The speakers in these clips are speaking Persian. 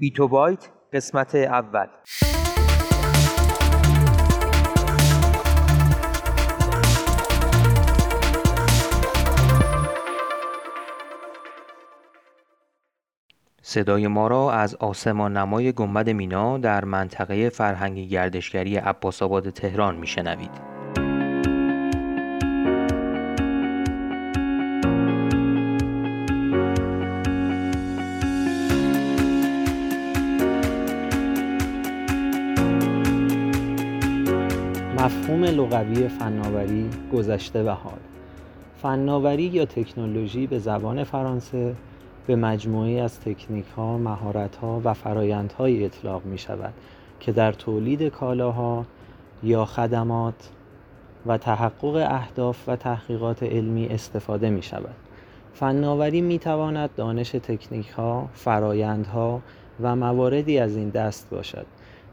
بیتو بایت قسمت اول صدای ما را از آسمان نمای گنبد مینا در منطقه فرهنگی گردشگری عباس آباد تهران میشنوید. مفهوم لغوی فناوری گذشته و حال فناوری یا تکنولوژی به زبان فرانسه به مجموعی از تکنیک ها، مهارت ها و فرایندهایی اطلاق می شود که در تولید کالاها یا خدمات و تحقق اهداف و تحقیقات علمی استفاده می شود. فناوری می تواند دانش تکنیک ها، فرایندها و مواردی از این دست باشد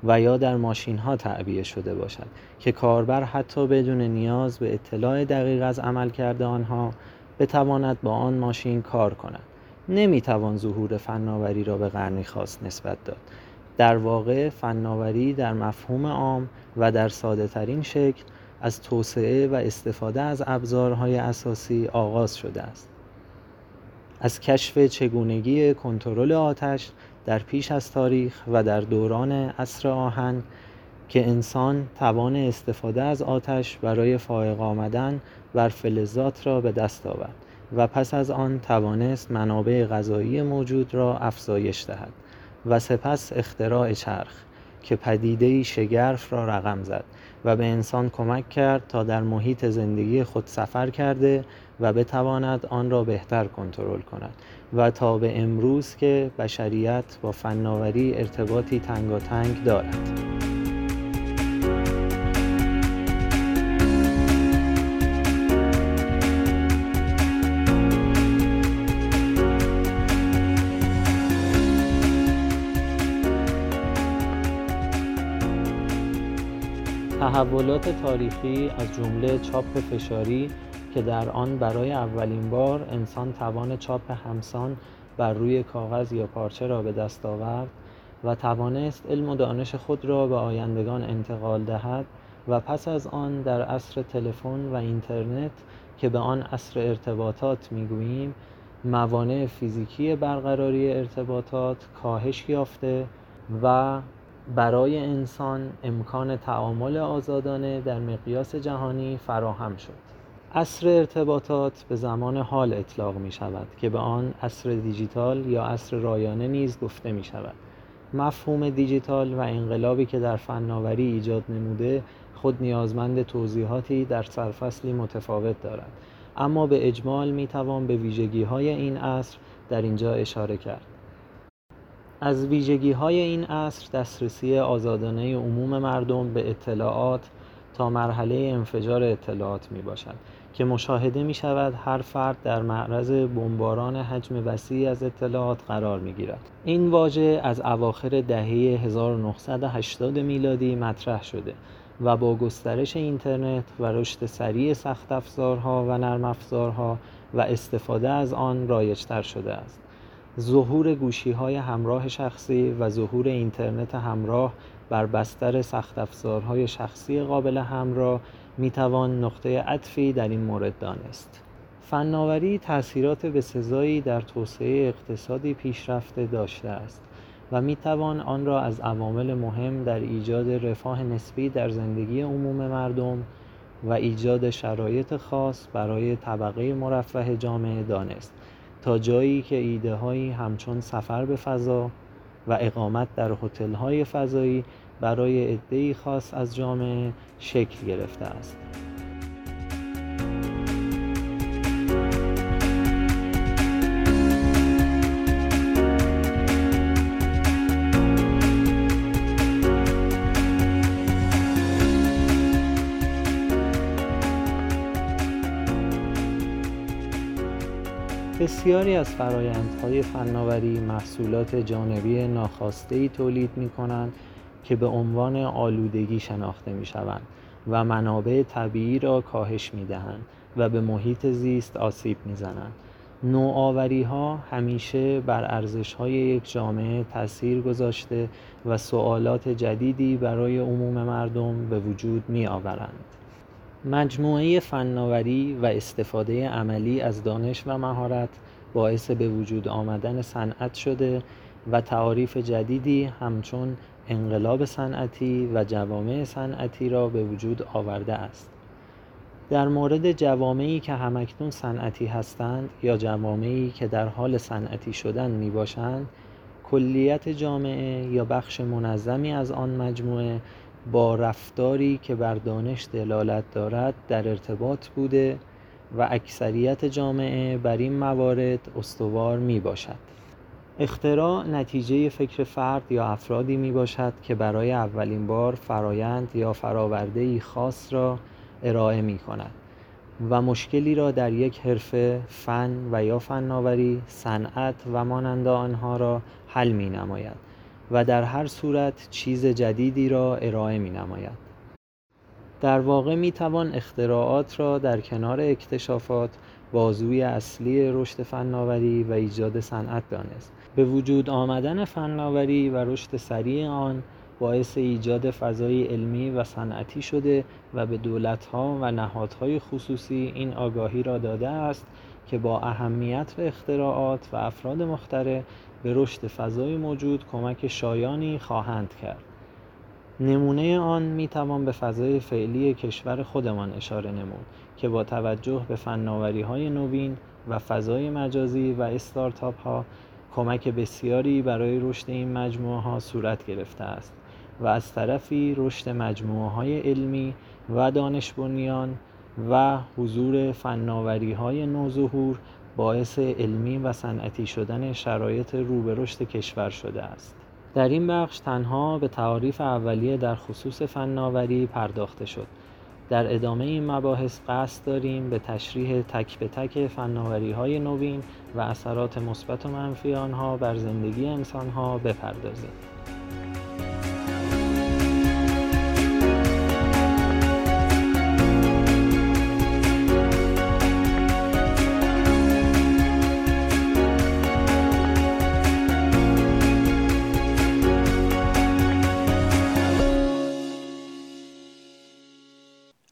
و یا در ماشین ها تعبیه شده باشد که کاربر حتی بدون نیاز به اطلاع دقیق از عمل کرده آنها بتواند با آن ماشین کار کند. نمی‌توان ظهور فناوری را به قرنی خاص نسبت داد. در واقع فناوری در مفهوم عام و در ساده ترین شکل از توسعه و استفاده از ابزارهای اساسی آغاز شده است. از کشف چگونگی کنترل آتش در پیش از تاریخ و در دوران عصر آهن که انسان توان استفاده از آتش برای فائق آمدن بر فلزات را به دست آورد و پس از آن توانست منابع غذایی موجود را افزایش دهد و سپس اختراع چرخ که پدیده شگرف را رقم زد و به انسان کمک کرد تا در محیط زندگی خود سفر کرده و بتواند آن را بهتر کنترل کند. و تا به امروز که بشریت با فناوری ارتباطی تنگاتنگ دارد. تحولات تاریخی از جمله چاپ فشاری که در آن برای اولین بار انسان توان چاپ همسان بر روی کاغذ یا پارچه را به دست آورد و توانست علم و دانش خود را به آیندگان انتقال دهد و پس از آن در عصر تلفن و اینترنت که به آن عصر ارتباطات می‌گوییم موانع فیزیکی برقراری ارتباطات کاهش یافته و برای انسان امکان تعامل آزادانه در مقیاس جهانی فراهم شد. عصر ارتباطات به زمان حال اطلاق می شود که به آن عصر دیجیتال یا عصر رایانه نیز گفته می شود مفهوم دیجیتال و انقلابی که در فناوری ایجاد نموده خود نیازمند توضیحاتی در سرفصلی متفاوت دارد. اما به اجمال می توان به ویژگی های این عصر در اینجا اشاره کرد. از ویژگی های این عصر دسترسی آزادانه عموم مردم به اطلاعات تا مرحله انفجار اطلاعات می باشد که مشاهده می شود هر فرد در معرض بمباران حجم وسیعی از اطلاعات قرار می گیرد. این واژه از اواخر دهه 1980 میلادی مطرح شده و با گسترش اینترنت و رشد سریع سخت افزارها و نرم افزارها و استفاده از آن رایجتر شده است. ظهور گوشی های همراه شخصی و ظهور اینترنت همراه بر بستر سخت افزارهای شخصی قابل همراه می توان نقطه عطفی در این مورد دانست. فناوری تأثیرات بسزایی در توسعه اقتصادی پیشرفته داشته است و می توان آن را از عوامل مهم در ایجاد رفاه نسبی در زندگی عموم مردم و ایجاد شرایط خاص برای طبقه مرفه جامعه دانست تا جایی که ایده هایی همچون سفر به فضا و اقامت در هتل های فضایی برای عده‌ای خاص از جامعه شکل گرفته است. بسیاری از فرایندهای فناوری محصولات جانبی ناخواسته‌ای تولید می‌کنند که به عنوان آلودگی شناخته می‌شوند و منابع طبیعی را کاهش می‌دهند و به محیط زیست آسیب می‌زنند. نوآوری ها همیشه بر ارزش های یک جامعه تاثیر گذاشته و سوالات جدیدی برای عموم مردم به وجود می آورند. مجموعه فناوری و استفاده عملی از دانش و مهارت باعث به وجود آمدن صنعت شده و تعاریف جدیدی همچون انقلاب صنعتی و جوامع صنعتی را به وجود آورده است. در مورد جوامعی که همکنون صنعتی هستند یا جوامعی که در حال صنعتی شدن می باشند کلیت جامعه یا بخش منظمی از آن مجموعه با رفتاری که بر دانش دلالت دارد در ارتباط بوده و اکثریت جامعه بر این موارد استوار می باشد. اختراع نتیجه فکر فرد یا افرادی می باشد که برای اولین بار فرایند یا فراورده خاص را ارائه می کند و مشکلی را در یک حرفه، فن و یا فناوری، صنعت و مانند آنها را حل می نماید و در هر صورت چیز جدیدی را ارائه می نماید. در واقع می توان اختراعات را در کنار اکتشافات بازوی اصلی رشد فناوری و ایجاد صنعت دانست. به وجود آمدن فناوری و رشد سریع آن باعث ایجاد فضای علمی و صنعتی شده و به دولتها و نهادهای خصوصی این آگاهی را داده است که با اهمیت و اختراعات و افراد مخترع به رشد فضای موجود کمک شایانی خواهند کرد. نمونه آن می توان به فضای فعلی کشور خودمان اشاره نمود که با توجه به فناوری های نوین و فضای مجازی و استارتاپ ها کمک بسیاری برای رشد این مجموعه ها صورت گرفته است و از طرفی رشد مجموعه های علمی و دانش و حضور فناوری های نوظهور باعث علمی و صنعتی شدن شرایط رو به رشد کشور شده است. در این بخش تنها به تعاریف اولیه در خصوص فناوری پرداخته شد. در ادامه این مباحث قصد داریم به تشریح تک به تک فناوری های نوین و اثرات مثبت و منفی آنها بر زندگی انسان ها بپردازیم.